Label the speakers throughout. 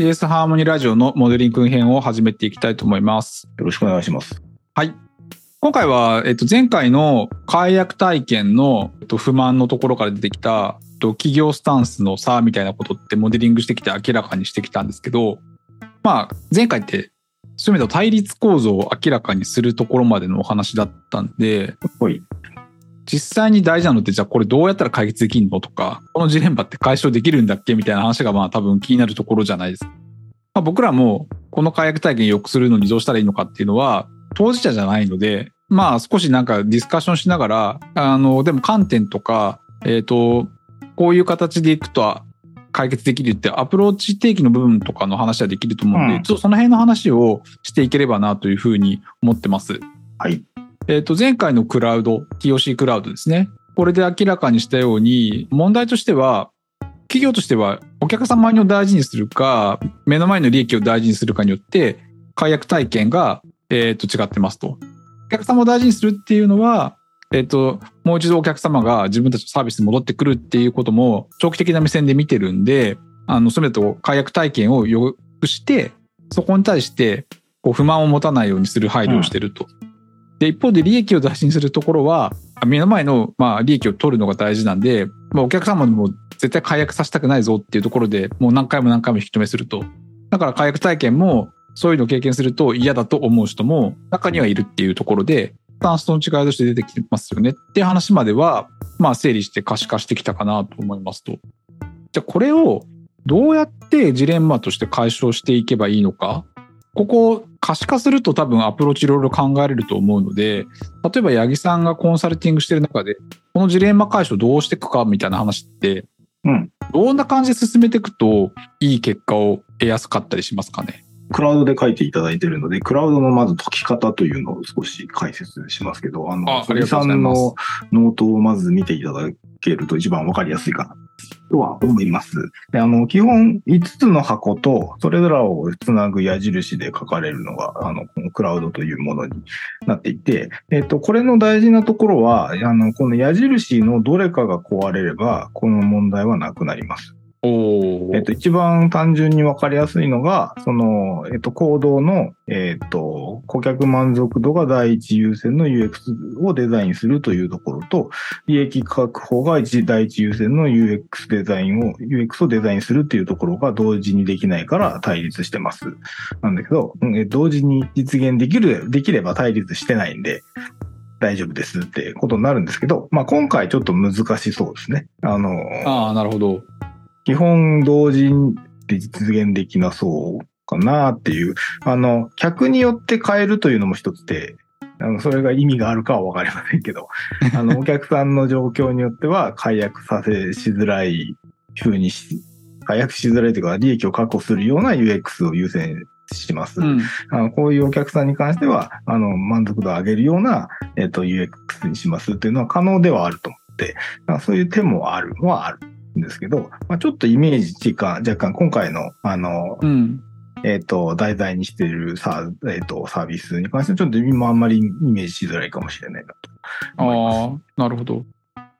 Speaker 1: CS ハーモニーラジオのモデリング編を始めていきたいと思います。
Speaker 2: よろしくお願いします。
Speaker 1: はい。今回は、えっと、前回の解約体験の、えっと、不満のところから出てきた、えっと、企業スタンスの差みたいなことってモデリングしてきて明らかにしてきたんですけど、まあ、前回って、そういう意味では対立構造を明らかにするところまでのお話だったんで。実際に大事なのって、じゃあこれどうやったら解決できるのとか、このジレンマって解消できるんだっけみたいな話がまあ多分気になるところじゃないですか。まあ、僕らもこの解約体験良くするのにどうしたらいいのかっていうのは当事者じゃないので、まあ少しなんかディスカッションしながら、あの、でも観点とか、えっ、と、こういう形でいくと解決できるってアプローチ定義の部分とかの話はできると思うんで、
Speaker 2: うん
Speaker 1: ちょっとその辺の話をしていければなというふうに思ってます。
Speaker 2: はい。
Speaker 1: えっ、と、前回のクラウド、TOC クラウドですね。これで明らかにしたように、問題としては、企業としてはお客様を大事にするか、目の前の利益を大事にするかによって、解約体験が、えっ、と、違ってますと。お客様を大事にするっていうのは、えっ、と、もう一度お客様が自分たちのサービスに戻ってくるっていうことも、長期的な目線で見てるんで、あの、それと解約体験を良くして、そこに対して、こう、不満を持たないようにする配慮をしてると。で、一方で利益を大事にするところは、目の前の、まあ、利益を取るのが大事なんで、まあ、お客様にも絶対解約させたくないぞっていうところでもう何回も何回も引き止めすると。だから解約体験もそういうのを経験すると嫌だと思う人も中にはいるっていうところで、スタンスの違いとして出てきてますよねっていう話までは、まあ、整理して可視化してきたかなと思いますと。じゃあこれをどうやってジレンマとして解消していけばいいのかここ可視化すると多分アプローチいろいろ考えれると思うので、例えば八木さんがコンサルティングしてる中で、このジレンマ解消どうしていくかみたいな話って、
Speaker 2: うん。
Speaker 1: どんな感じで進めていくといい結果を得やすかったりしますかね？
Speaker 2: クラウドで書いていただいているので、クラウドのまず解き方というのを少し解説しますけど、あ
Speaker 1: あ
Speaker 2: の、
Speaker 1: ありがと
Speaker 2: さんのノートをまず見ていただけると一番わかりやすいかなとは思います。で、あの、基本5つの箱と、それらをつなぐ矢印で書かれるのが、あの、このクラウドというものになっていて、えっと、これの大事なところは、あの、この矢印のどれかが壊れれば、この問題はなくなります。
Speaker 1: お
Speaker 2: えっと、一番単純に分かりやすいのが、その、えっと、行動の、えっと、顧客満足度が第一優先の UX をデザインするというところと、利益確保が一第一優先の UX デザインを、UX をデザインするっていうところが同時にできないから対立してます。なんだけど、同時に実現できる、できれば対立してないんで、大丈夫ですってことになるんですけど、まあ、今回ちょっと難しそうですね。あの、
Speaker 1: ああ、なるほど。
Speaker 2: 基本同時で実現できなそうかなっていう。あの、客によって変えるというのも一つで、あの、それが意味があるかはわかりませんけど、あの、お客さんの状況によっては解約させしづらい風にし、解約しづらいというか、利益を確保するような UX を優先します。
Speaker 1: うん。
Speaker 2: あのこういうお客さんに関しては、あの、満足度を上げるような、えっ、と、UX にしますっていうのは可能ではあると思って、まあそういう手もあるのはあるんですけど、まあ、ちょっとイメージっていうか、若干今回の、あの、
Speaker 1: うん。
Speaker 2: えっ、と、題材にしているサー,、えー、とサービスに関しては、ちょっと今あんまりイメージしづらいかもしれないなと思います。
Speaker 1: ああ、なるほど。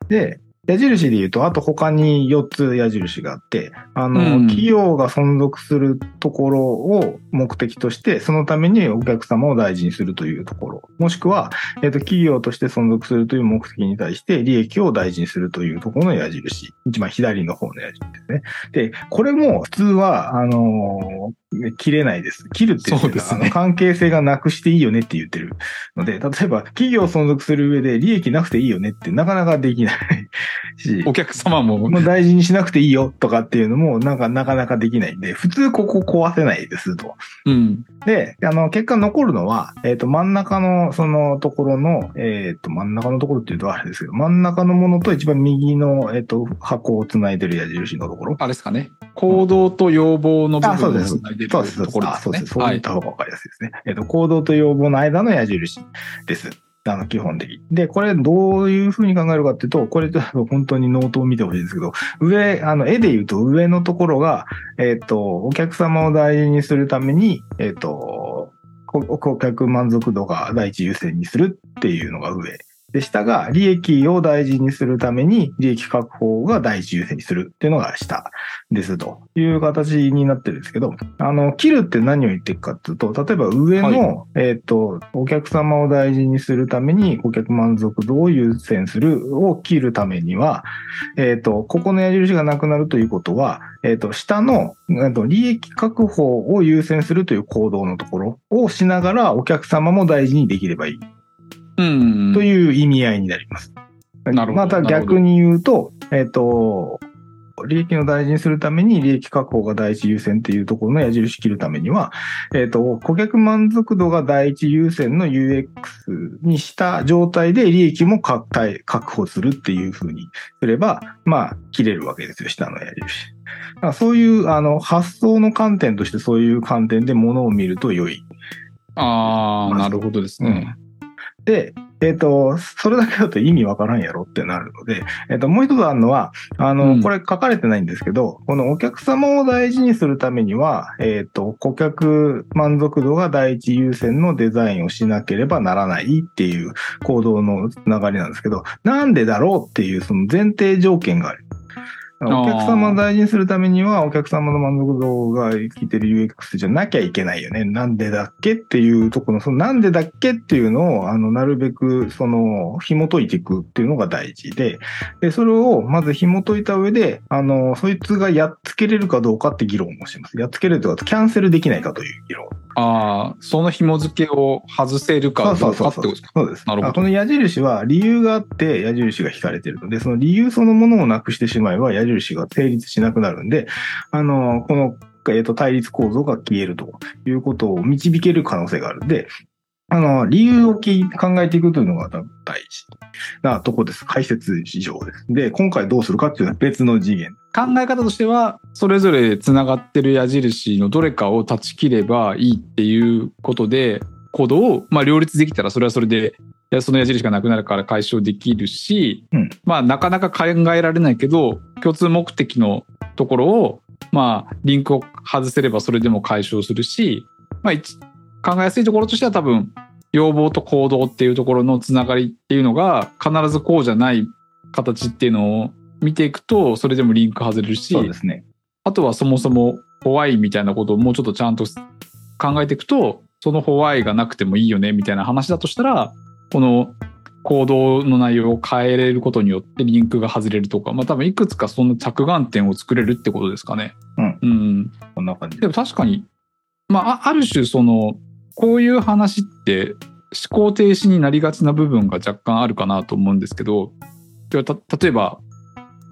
Speaker 2: で、矢印で言うと、あと他に4つ矢印があって、あの、
Speaker 1: うん
Speaker 2: 企業が存続するところを目的として、そのためにお客様を大事にするというところ、もしくは、えっ、と、企業として存続するという目的に対して利益を大事にするというところの矢印。一番左の方の矢印ですね。で、これも普通は、あのー切れないです。切るって言ってるのは
Speaker 1: そうですね
Speaker 2: 関係性がなくしていいよねって言ってるので、例えば企業を存続する上で利益なくていいよねってなかなかできないし、
Speaker 1: お客様も、
Speaker 2: もう大事にしなくていいよとかっていうのもなんかなかなかできないんで、普通ここ壊せないですと。
Speaker 1: うん。
Speaker 2: で、あの、結果残るのは、えっ、と、真ん中のそのところの、えっ、と、真ん中のところっていうとあれですけど、真ん中のものと一番右の、えっ、と、箱をつないでる矢印のところ。
Speaker 1: あれですかね。行動と要望の部
Speaker 2: あ、そう
Speaker 1: 分を
Speaker 2: です。
Speaker 1: つないでる
Speaker 2: そうです。
Speaker 1: ところですね
Speaker 2: あそうです。。そう
Speaker 1: はい
Speaker 2: 言っ。た方がわかりやすいですね。えっ、と、行動と要望の間の矢印です。あの、基本的に。で、これどういうふうに考えるかっていうと、これちょっと本当にノートを見てほしいんですけど、上、あの、絵で言うと上のところが、えっ、と、お客様を大事にするために、えっ、と、こ顧客満足度が第一優先にするっていうのが上。で、下が利益を大事にするために利益確保が第一優先にするっていうのが下ですという形になってるんですけど、あの、切るって何を言ってるかっていうと、例えば上の、えっ、と、お客様を大事にするために顧客満足度を優先するを切るためには、えっ、と、ここの矢印がなくなるということは、えっ、と、下の、えっと、利益確保を優先するという行動のところをしながらお客様も大事にできればいい。
Speaker 1: うん。
Speaker 2: という意味合いになります。また逆に言うと、えっ、と、利益を大事にするために利益確保が第一優先っていうところの矢印切るためには、えっ、と、顧客満足度が第一優先の UX にした状態で利益も確保するっていう風にすれば、まあ、切れるわけですよ、下の矢印。だからそういう、あの、発想の観点としてそういう観点で物を見ると良い。
Speaker 1: ああ、なるほどですね。
Speaker 2: で、えっ、と、それだけだと意味わからんやろってなるので、えっ、と、もう一つあるのは、あの、
Speaker 1: うん
Speaker 2: これ書かれてないんですけど、このお客様を大事にするためには、えっ、と、顧客満足度が第一優先のデザインをしなければならないっていう行動のつながりなんですけど、なんでだろうっていうその前提条件がある。お客様を大事にするためには、お客様の満足度が生きてる UX じゃなきゃいけないよね。なんでだっけっていうところの、そのなんでだっけっていうのを、あの、なるべく、その、紐解いていくっていうのが大事で、で、それをまず紐解いた上で、あの、そいつがやっつけれるかどうかって議論をします。やっつけれるとか、キャンセルできないかという議論。
Speaker 1: ああ、その紐付けを外せるかどうかってことですか？
Speaker 2: そうです。
Speaker 1: なるほど
Speaker 2: あこの矢印は理由があって矢印が引かれてるので、その理由そのものをなくしてしまえば矢印が成立しなくなるんで、あの、この、えっ、と、対立構造が消えるということを導ける可能性があるんで、あの、理由をき考えていくというのが大事なとこです。解説以上です。で、今回どうするかっていうのは別の次元。
Speaker 1: 考え方としては、それぞれつながってる矢印のどれかを断ち切ればいいっていうことで、行動を、まあ、両立できたらそれはそれで、その矢印がなくなるから解消できるし、
Speaker 2: うん
Speaker 1: まあ、なかなか考えられないけど、共通目的のところを、まあ、リンクを外せればそれでも解消するし、まあ、一考えやすいところとしては多分、要望と行動っていうところのつながりっていうのが必ずこうじゃない形っていうのを見ていくとそれでもリンク外れるし
Speaker 2: そうですね。
Speaker 1: あとはそもそもホワイみたいなことをもうちょっとちゃんと考えていくとそのホワイがなくてもいいよねみたいな話だとしたらこの行動の内容を変えれることによってリンクが外れるとかまあ多分いくつかその着眼点を作れるってことですかね。
Speaker 2: うん
Speaker 1: うん、
Speaker 2: こんな感じ
Speaker 1: でも確かに、まあ、あある種そのこういう話って思考停止になりがちな部分が若干あるかなと思うんですけど例えば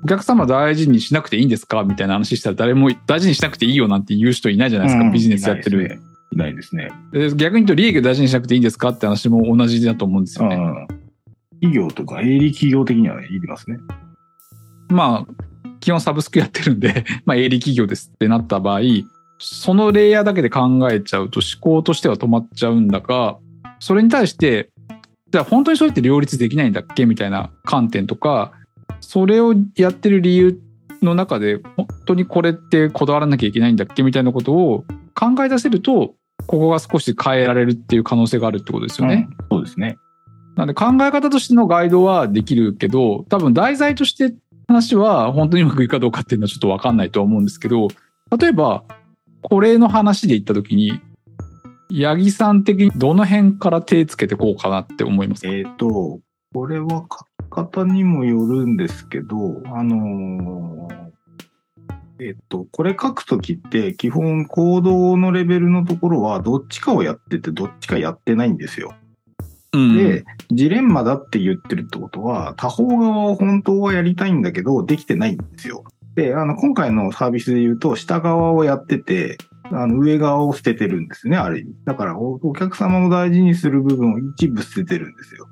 Speaker 1: お客様大事にしなくていいんですかみたいな話したら誰も大事にしなくていいよなんて言う人いないじゃないですか、
Speaker 2: うん
Speaker 1: ビジネスやってる。
Speaker 2: いないですね。
Speaker 1: で逆に言うと利益を大事にしなくていいんですかって話も同じだと思うんですよね。
Speaker 2: うん。企業とか営利企業的にはいりますね。
Speaker 1: まあ基本サブスクやってるんで、まあ、営利企業ですってなった場合そのレイヤーだけで考えちゃうと思考としては止まっちゃうんだがそれに対してじゃあ本当にそれって両立できないんだっけみたいな観点とかそれをやってる理由の中で本当にこれってこだわらなきゃいけないんだっけみたいなことを考え出せるとここが少し変えられるっていう可能性があるってことですよね。
Speaker 2: うんそうですね。
Speaker 1: なんで考え方としてのガイドはできるけど、多分題材として話は本当にうまくいくかどうかっていうのはちょっとわかんないとは思うんですけど、例えば、これの話で言ったときに、八木さん的にどの辺から手つけてこうかなって思いますか？
Speaker 2: えっ、と、これは書き方にもよるんですけど、あのーえっ、と、これ書くときって、基本行動のレベルのところは、どっちかをやってて、どっちかやってないんですよ。
Speaker 1: うん。
Speaker 2: で、ジレンマだって言ってるってことは、他方側を本当はやりたいんだけど、できてないんですよ。で、あの、今回のサービスで言うと、下側をやってて、あの、上側を捨ててるんですね、ある意味。だからお、お客様を大事にする部分を一部捨ててるんですよ。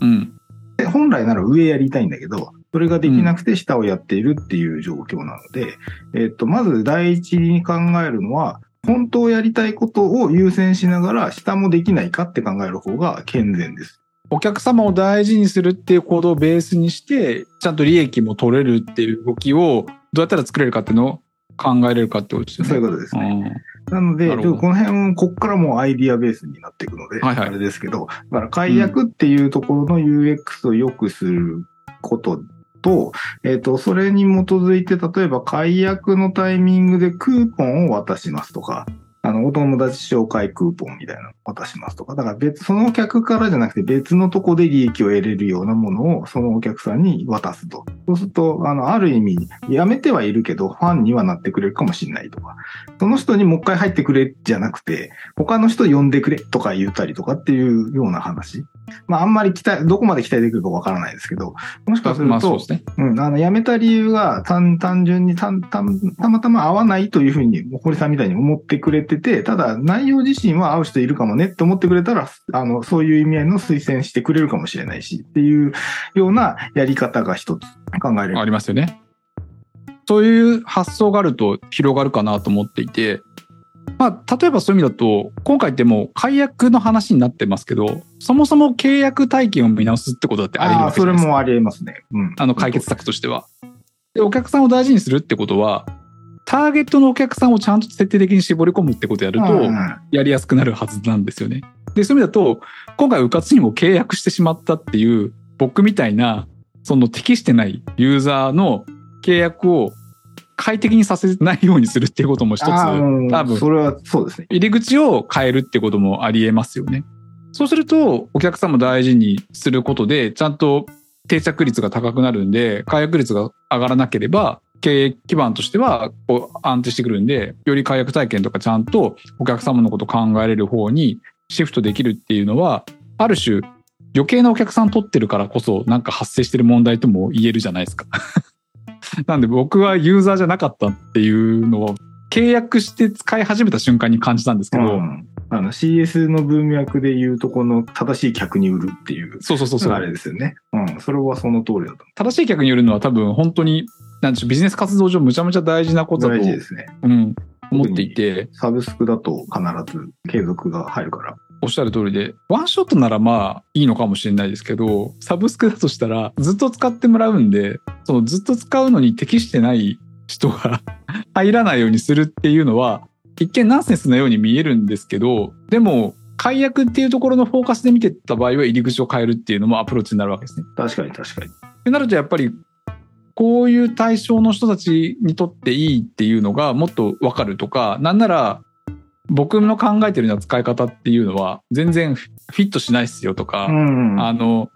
Speaker 1: うん。
Speaker 2: で本来なら上やりたいんだけど、それができなくて下をやっているっていう状況なので、えっと、まず第一に考えるのは、本当やりたいことを優先しながら、下もできないかって考える方が健全です。
Speaker 1: お客様を大事にするっていう行動をベースにして、ちゃんと利益も取れるっていう動きをどうやったら作れるかっていうのを考えれるかってことですよね。
Speaker 2: そういうことですね。なので、この辺、こっからもうアイディアベースになっていくので、
Speaker 1: はいはい
Speaker 2: あれですけど、だから解約っていうところの UX を良くすることと、えっ、と、それに基づいて、例えば解約のタイミングでクーポンを渡しますとか、あの、お友達紹介クーポンみたいなの渡しますとか、だから別、そのお客からじゃなくて別のとこで利益を得れるようなものをそのお客さんに渡すと。そうすると、あの、ある意味、やめてはいるけど、ファンにはなってくれるかもしれないとか、その人にもう一回入ってくれじゃなくて、他の人呼んでくれとか言ったりとかっていうような話。まあ、あんまり期待、どこまで期待できるかわからないですけど、もしかすると
Speaker 1: まあそうで、すね。
Speaker 2: うん、あの、辞めた理由が単単純にたんたんたまたま合わないというふうに、堀さんみたいに思ってくれてて、ただ内容自身は合う人いるかもねって思ってくれたら、あの、そういう意味合いの推薦してくれるかもしれないし、っていうようなやり方が一つ考えれる。
Speaker 1: ありますよね。そういう発想があると広がるかなと思っていて、まあ、例えばそういう意味だと、今回ってもう解約の話になってますけど、そもそも契約体験を見直すってことだってあり得る
Speaker 2: ああ、
Speaker 1: わけじゃないですか。
Speaker 2: それもあり得ますね。うん。
Speaker 1: あの解決策としては。で、お客さんを大事にするってことは、ターゲットのお客さんをちゃんと徹底的に絞り込むってことをやると、
Speaker 2: うん
Speaker 1: やりやすくなるはずなんですよね。で、そういう意味だと、今回、うかつにも契約してしまったっていう、僕みたいな、その適してないユーザーの契約を快適にさせないようにするっていうことも一つ、多分
Speaker 2: それはそうですね。
Speaker 1: 入り口を変えるってこともありえますよね。そうすると、お客さんも大事にすることで、ちゃんと定着率が高くなるんで、解約率が上がらなければ、経営基盤としてはこう安定してくるんで、より解約体験とかちゃんとお客様のことを考えれる方にシフトできるっていうのは、ある種余計なお客さん取ってるからこそなんか発生してる問題とも言えるじゃないですか。なんで僕はユーザーじゃなかったっていうのを契約して使い始めた瞬間に感じたんですけど、
Speaker 2: うんあの CS の文脈で言うとこの正しい客に売るっていう、
Speaker 1: そうそうそうそう
Speaker 2: あれですよね。うん。それはその通りだと
Speaker 1: 正しい客によるのは多分本当になんでしょうビジネス活動上むちゃむちゃ大事なことだと
Speaker 2: 大事ですね。
Speaker 1: うん、思っていて
Speaker 2: サブスクだと必ず継続が入るから。
Speaker 1: おっしゃる通りでワンショットならまあいいのかもしれないですけどサブスクだとしたらずっと使ってもらうんでそのずっと使うのに適してない人が 入らないようにするっていうのは一見ナンセンスなように見えるんですけどでも解約っていうところのフォーカスで見てった場合は入り口を変えるっていうのもアプローチになるわけですね。
Speaker 2: 確かに確かに。
Speaker 1: ってなるとやっぱりこういう対象の人たちにとっていいっていうのがもっと分かるとかなんなら僕の考えてるような使い方っていうのは全然フィットしないっすよとか、
Speaker 2: うん。
Speaker 1: あの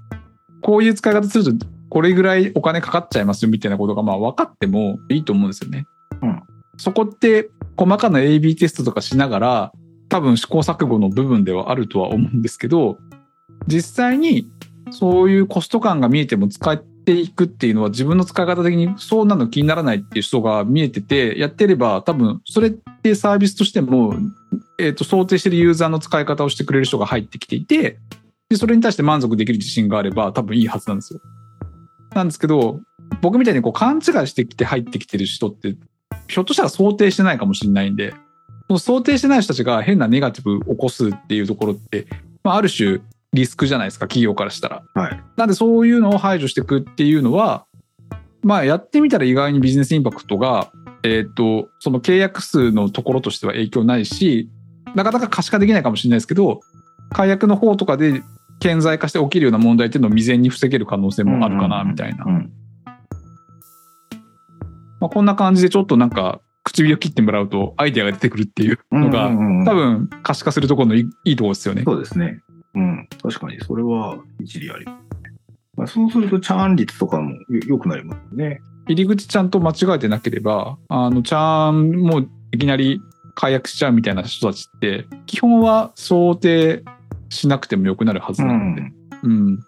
Speaker 1: こういう使い方するとこれぐらいお金かかっちゃいますよみたいなことがまあ分かってもいいと思うんですよね。
Speaker 2: うん
Speaker 1: そこって細かな AB テストとかしながら多分試行錯誤の部分ではあるとは思うんですけど実際にそういうコスト感が見えても使っていくっていうのは自分の使い方的にそうなの気にならないっていう人が見えててやってれば多分それってサービスとしても、えー、と想定してるユーザーの使い方をしてくれる人が入ってきていてでそれに対して満足できる自信があれば多分いいはずなんですよ。なんですけど僕みたいにこう勘違いしてきて入ってきてる人ってひょっとしたら想定してないかもしれないんでその想定してない人たちが変なネガティブを起こすっていうところって、まあ、ある種リスクじゃないですか企業からしたら。
Speaker 2: はい。
Speaker 1: なんでそういうのを排除していくっていうのは、まあやってみたら意外にビジネスインパクトが、えっ、と、その契約数のところとしては影響ないし、なかなか可視化できないかもしれないですけど、解約の方とかで顕在化して起きるような問題っていうのを未然に防げる可能性もあるかな、みたいな。
Speaker 2: うん。
Speaker 1: まあこんな感じでちょっとなんか唇を切ってもらうとアイデアが出てくるっていうのが、多分可視化するところのいいところですよね。
Speaker 2: そうですね。うん。確かに、それは一理あり。まあ、そうすると、チャーン率とかもよ良くなりますね。
Speaker 1: 入り口ちゃんと間違えてなければ、あの、ちゃんもいきなり解約しちゃうみたいな人たちって、基本は想定しなくてもよくなるはずなので、うん。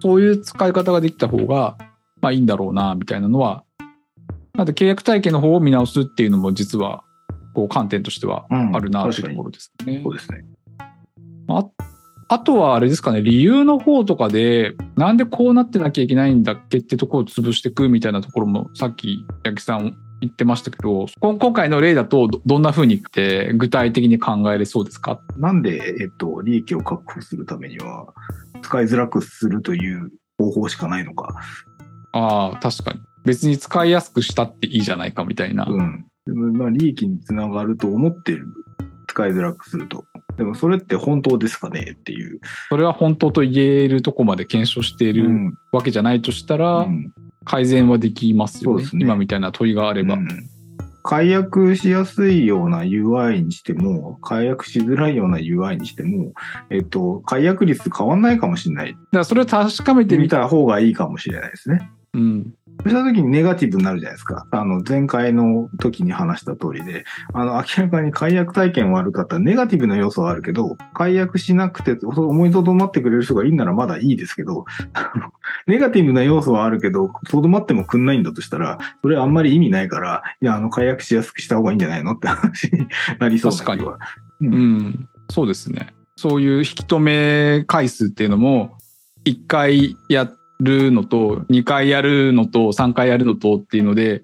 Speaker 1: そういう使い方ができた方が、まあいいんだろうな、みたいなのは、なんで契約体系の方を見直すっていうのも実は、こう観点としては
Speaker 2: うん
Speaker 1: あるな、というところですね。
Speaker 2: そうですね。
Speaker 1: ああとはあれですかね、理由の方とかで、なんでこうなってなきゃいけないんだっけってところを潰していくみたいなところも、さっき八木さん言ってましたけど、こ今回の例だとどどんな風にって具体的に考えれそうですか？
Speaker 2: なんで、えっと、利益を確保するためには、使いづらくするという方法しかないのか。
Speaker 1: ああ、確かに。別に使いやすくしたっていいじゃないかみたいな。
Speaker 2: うん。でもまあ、利益につながると思ってる使いづらくすると。でもそれって本当ですかねっていう。
Speaker 1: それは本当と言えるとこまで検証している
Speaker 2: うん
Speaker 1: わけじゃないとしたら、
Speaker 2: うん
Speaker 1: 改善はできますよね
Speaker 2: ね
Speaker 1: 今みたいな問いがあれば。
Speaker 2: うん解約しやすいような UI にしても、解約しづらいような UI にしても、えっと、解約率変わんないかもしれない。
Speaker 1: だからそれを確かめてみた
Speaker 2: 方がいいかもしれないですね。
Speaker 1: うん。
Speaker 2: そうした時にネガティブになるじゃないですか。あの、前回の時に話した通りで、あの、明らかに解約体験悪かったらネガティブな要素はあるけど、解約しなくて思いとどまってくれる人がいいならまだいいですけど、ネガティブな要素はあるけど、とどまってもくんないんだとしたら、それあんまり意味ないから、いや、あの、解約しやすくした方がいいんじゃないの？って話になりそうな気は
Speaker 1: 確うん。そうですね。そういう引き止め回数っていうのも、1回やるのと、2回やるのと、3回やるのとっていうので、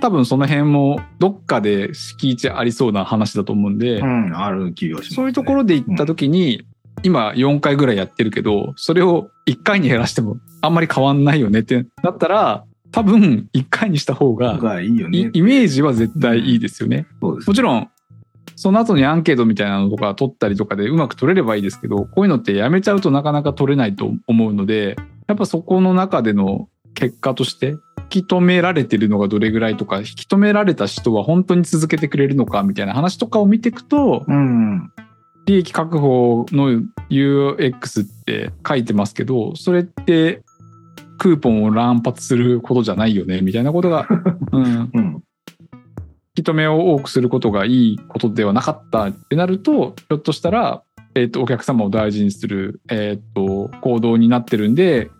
Speaker 1: 多分その辺もどっかで敷地ありそうな話だと思うんで、
Speaker 2: うん、ある気がします、ね。
Speaker 1: そういうところで行った時に、今4回ぐらいやってるけど、それを1回に減らしてもあんまり変わんないよねってなったら、多分1回にした方が
Speaker 2: がいいよね。
Speaker 1: いイメージは絶対いいですよね。
Speaker 2: そうです
Speaker 1: もちろん、その後にアンケートみたいなのとか取ったりとかでうまく取れればいいですけど、こういうのってやめちゃうとなかなか取れないと思うので、やっぱそこの中での結果として、引き止められてるのがどれぐらいとか、引き止められた人は本当に続けてくれるのかみたいな話とかを見ていくと、
Speaker 2: うん。
Speaker 1: 利益確保の UX って書いてますけど、それってクーポンを乱発することじゃないよね、みたいなことが、うん、
Speaker 2: うん。
Speaker 1: 引き止めを多くすることがいいことではなかったってなると、ひょっとしたら、えっ、と、お客様を大事にする、えっ、と、行動になってるんで、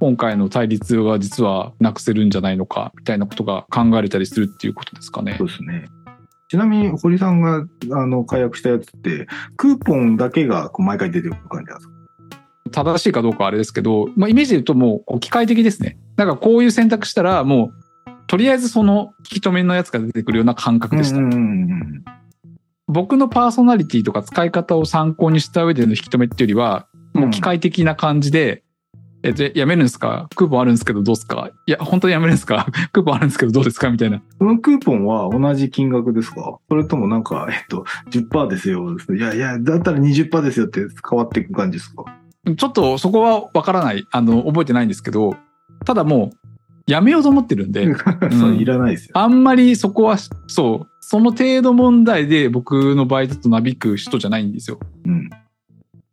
Speaker 1: 今回の対立は実はなくせるんじゃないのか、みたいなことが考えれたりするっていうことですかね
Speaker 2: そう。ですね。ちなみに、堀さんが、あの、解約したやつって、クーポンだけが毎回出てくる感じなんですか？
Speaker 1: 正しいかどうかはあれですけど、まあ、イメージで言うともう機械的ですね。だからこういう選択したら、もう、とりあえずその引き止めのやつが出てくるような感覚でした。
Speaker 2: うんうんうん
Speaker 1: 僕のパーソナリティとか使い方を参考にした上での引き止めっていうよりは、もう機械的な感じで、え、で、やめるんですか？クーポンあるんですけどどうですか？いや、本当にやめるんですか？クーポンあるんですけどどうですか？みたいな。
Speaker 2: そのクーポンは同じ金額ですか？それともなんか、えっと、10%ですよ。いやいや、だったら20%ですよって変わっていく感じですか？
Speaker 1: ちょっとそこはわからない。あの、覚えてないんですけど、ただもう、やめようと思ってるんで、
Speaker 2: それいらないですよ。
Speaker 1: あんまりそこは、そう、その程度問題で僕の場合だとなびく人じゃないんですよ。
Speaker 2: うん。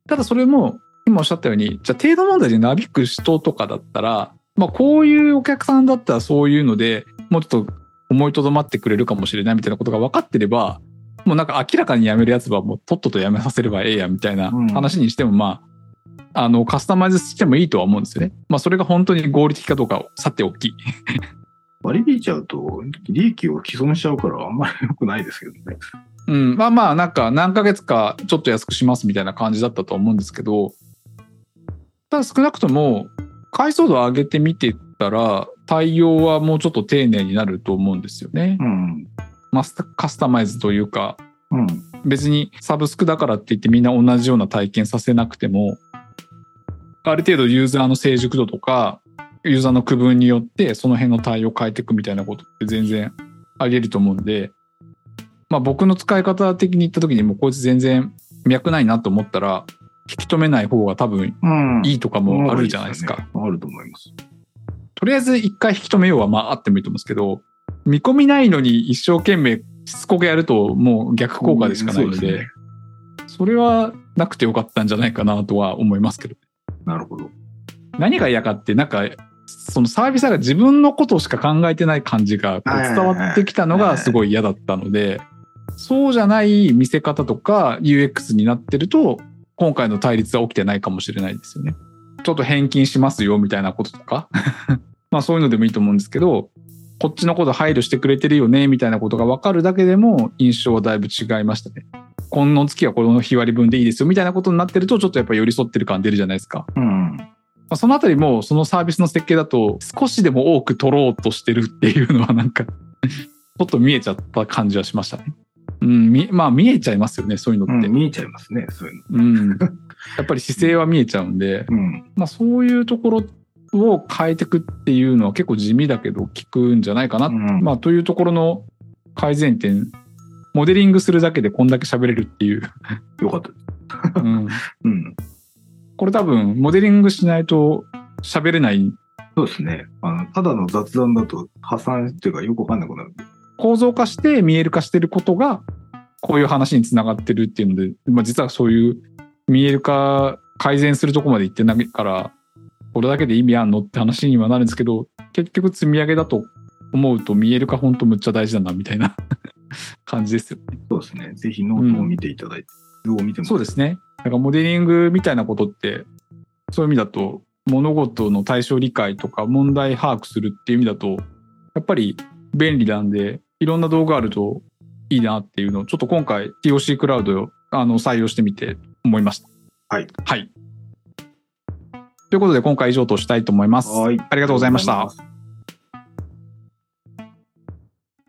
Speaker 1: ただそれも、今おっしゃったように、じゃあ程度問題でなびく人とかだったら、まあこういうお客さんだったらそういうのでもうちょっと思いとどまってくれるかもしれないみたいなことが分かってれば、もうなんか明らかに辞めるやつはもうとっとと辞めさせればええやみたいな
Speaker 2: うん
Speaker 1: 話にしてもまあ、あの、カスタマイズしてもいいとは思うんですよね。まあそれが本当に合理的かどうかをさておき。
Speaker 2: 割り引いちゃうと、利益を既存しちゃうからあんまり良くないですけどね。
Speaker 1: うん、まあまあ、なんか何ヶ月かちょっと安くしますみたいな感じだったと思うんですけど、ただ少なくとも、解像度を上げてみてたら、対応はもうちょっと丁寧になると思うんですよね。
Speaker 2: うん。
Speaker 1: マスタカスタマイズというか、
Speaker 2: うん。
Speaker 1: 別にサブスクだからって言ってみんな同じような体験させなくても、ある程度ユーザーの成熟度とか、ユーザーの区分によってその辺の対応を変えていくみたいなことって全然あり得ると思うんで、まあ僕の使い方的に言った時にもうこいつ全然脈ないなと思ったら、引き止めない方が多分
Speaker 2: うん。
Speaker 1: いいとかもあるじゃないですか。
Speaker 2: あると思います。
Speaker 1: とりあえず一回引き止めようはまああってもいいと思うんですけど、見込みないのに一生懸命しつこくやるともう逆効果でしかないので、
Speaker 2: そうすね
Speaker 1: それはなくてよかったんじゃないかなとは思いますけど。
Speaker 2: なるほど。
Speaker 1: 何が嫌かって、なんか、そのサービスが自分のことしか考えてない感じが伝わってきたのがすごい嫌だったので、そうじゃない見せ方とか UX になってると、今回の対立は起きてないかもしれないですよね。ちょっと返金しますよみたいなこととか。まあそういうのでもいいと思うんですけど、こっちのこと配慮してくれてるよねみたいなことが分かるだけでも印象はだいぶ違いましたね。この月はこの日割り分でいいですよみたいなことになってるとちょっとやっぱ寄り添ってる感出るじゃないですか。
Speaker 2: うん。
Speaker 1: まあそのあたりもそのサービスの設計だと少しでも多く取ろうとしてるっていうのはなんかちょっと見えちゃった感じはしましたね。うん、みまあ見えちゃいますよね、そういうのって。
Speaker 2: うん、見えちゃいますね、そういうの。
Speaker 1: うん。やっぱり姿勢は見えちゃうんで、
Speaker 2: うん。
Speaker 1: まあそういうところを変えていくっていうのは結構地味だけど効くんじゃないかな。
Speaker 2: うん
Speaker 1: まあというところの改善点モデリングするだけでこんだけ喋れるっていう。
Speaker 2: よかった。
Speaker 1: うん、
Speaker 2: うん。
Speaker 1: これ多分、モデリングしないと喋れない
Speaker 2: そうですね。あの、ただの雑談だと破産っていうかよくわかんなくなる。
Speaker 1: 構造化して見える化してることが、こういう話につながってるっていうので、まあ、実はそういう見える化改善するとこまでいってないから、これだけで意味あんのって話にはなるんですけど、結局積み上げだと思うと見える化本当むっちゃ大事だなみたいな 感じですよね。
Speaker 2: そうですね。ぜひノートを見ていただいて、図を見ても
Speaker 1: そうですね。だからモデリングみたいなことって、そういう意味だと、物事の対象理解とか問題把握するっていう意味だと、やっぱり便利なんで、いろんな道具あるといいなっていうのを、ちょっと今回 TOC クラウドをあの採用してみて思いました。
Speaker 2: はい。
Speaker 1: はい。ということで今回以上としたいと思います。
Speaker 2: はい。
Speaker 1: ありがとうございました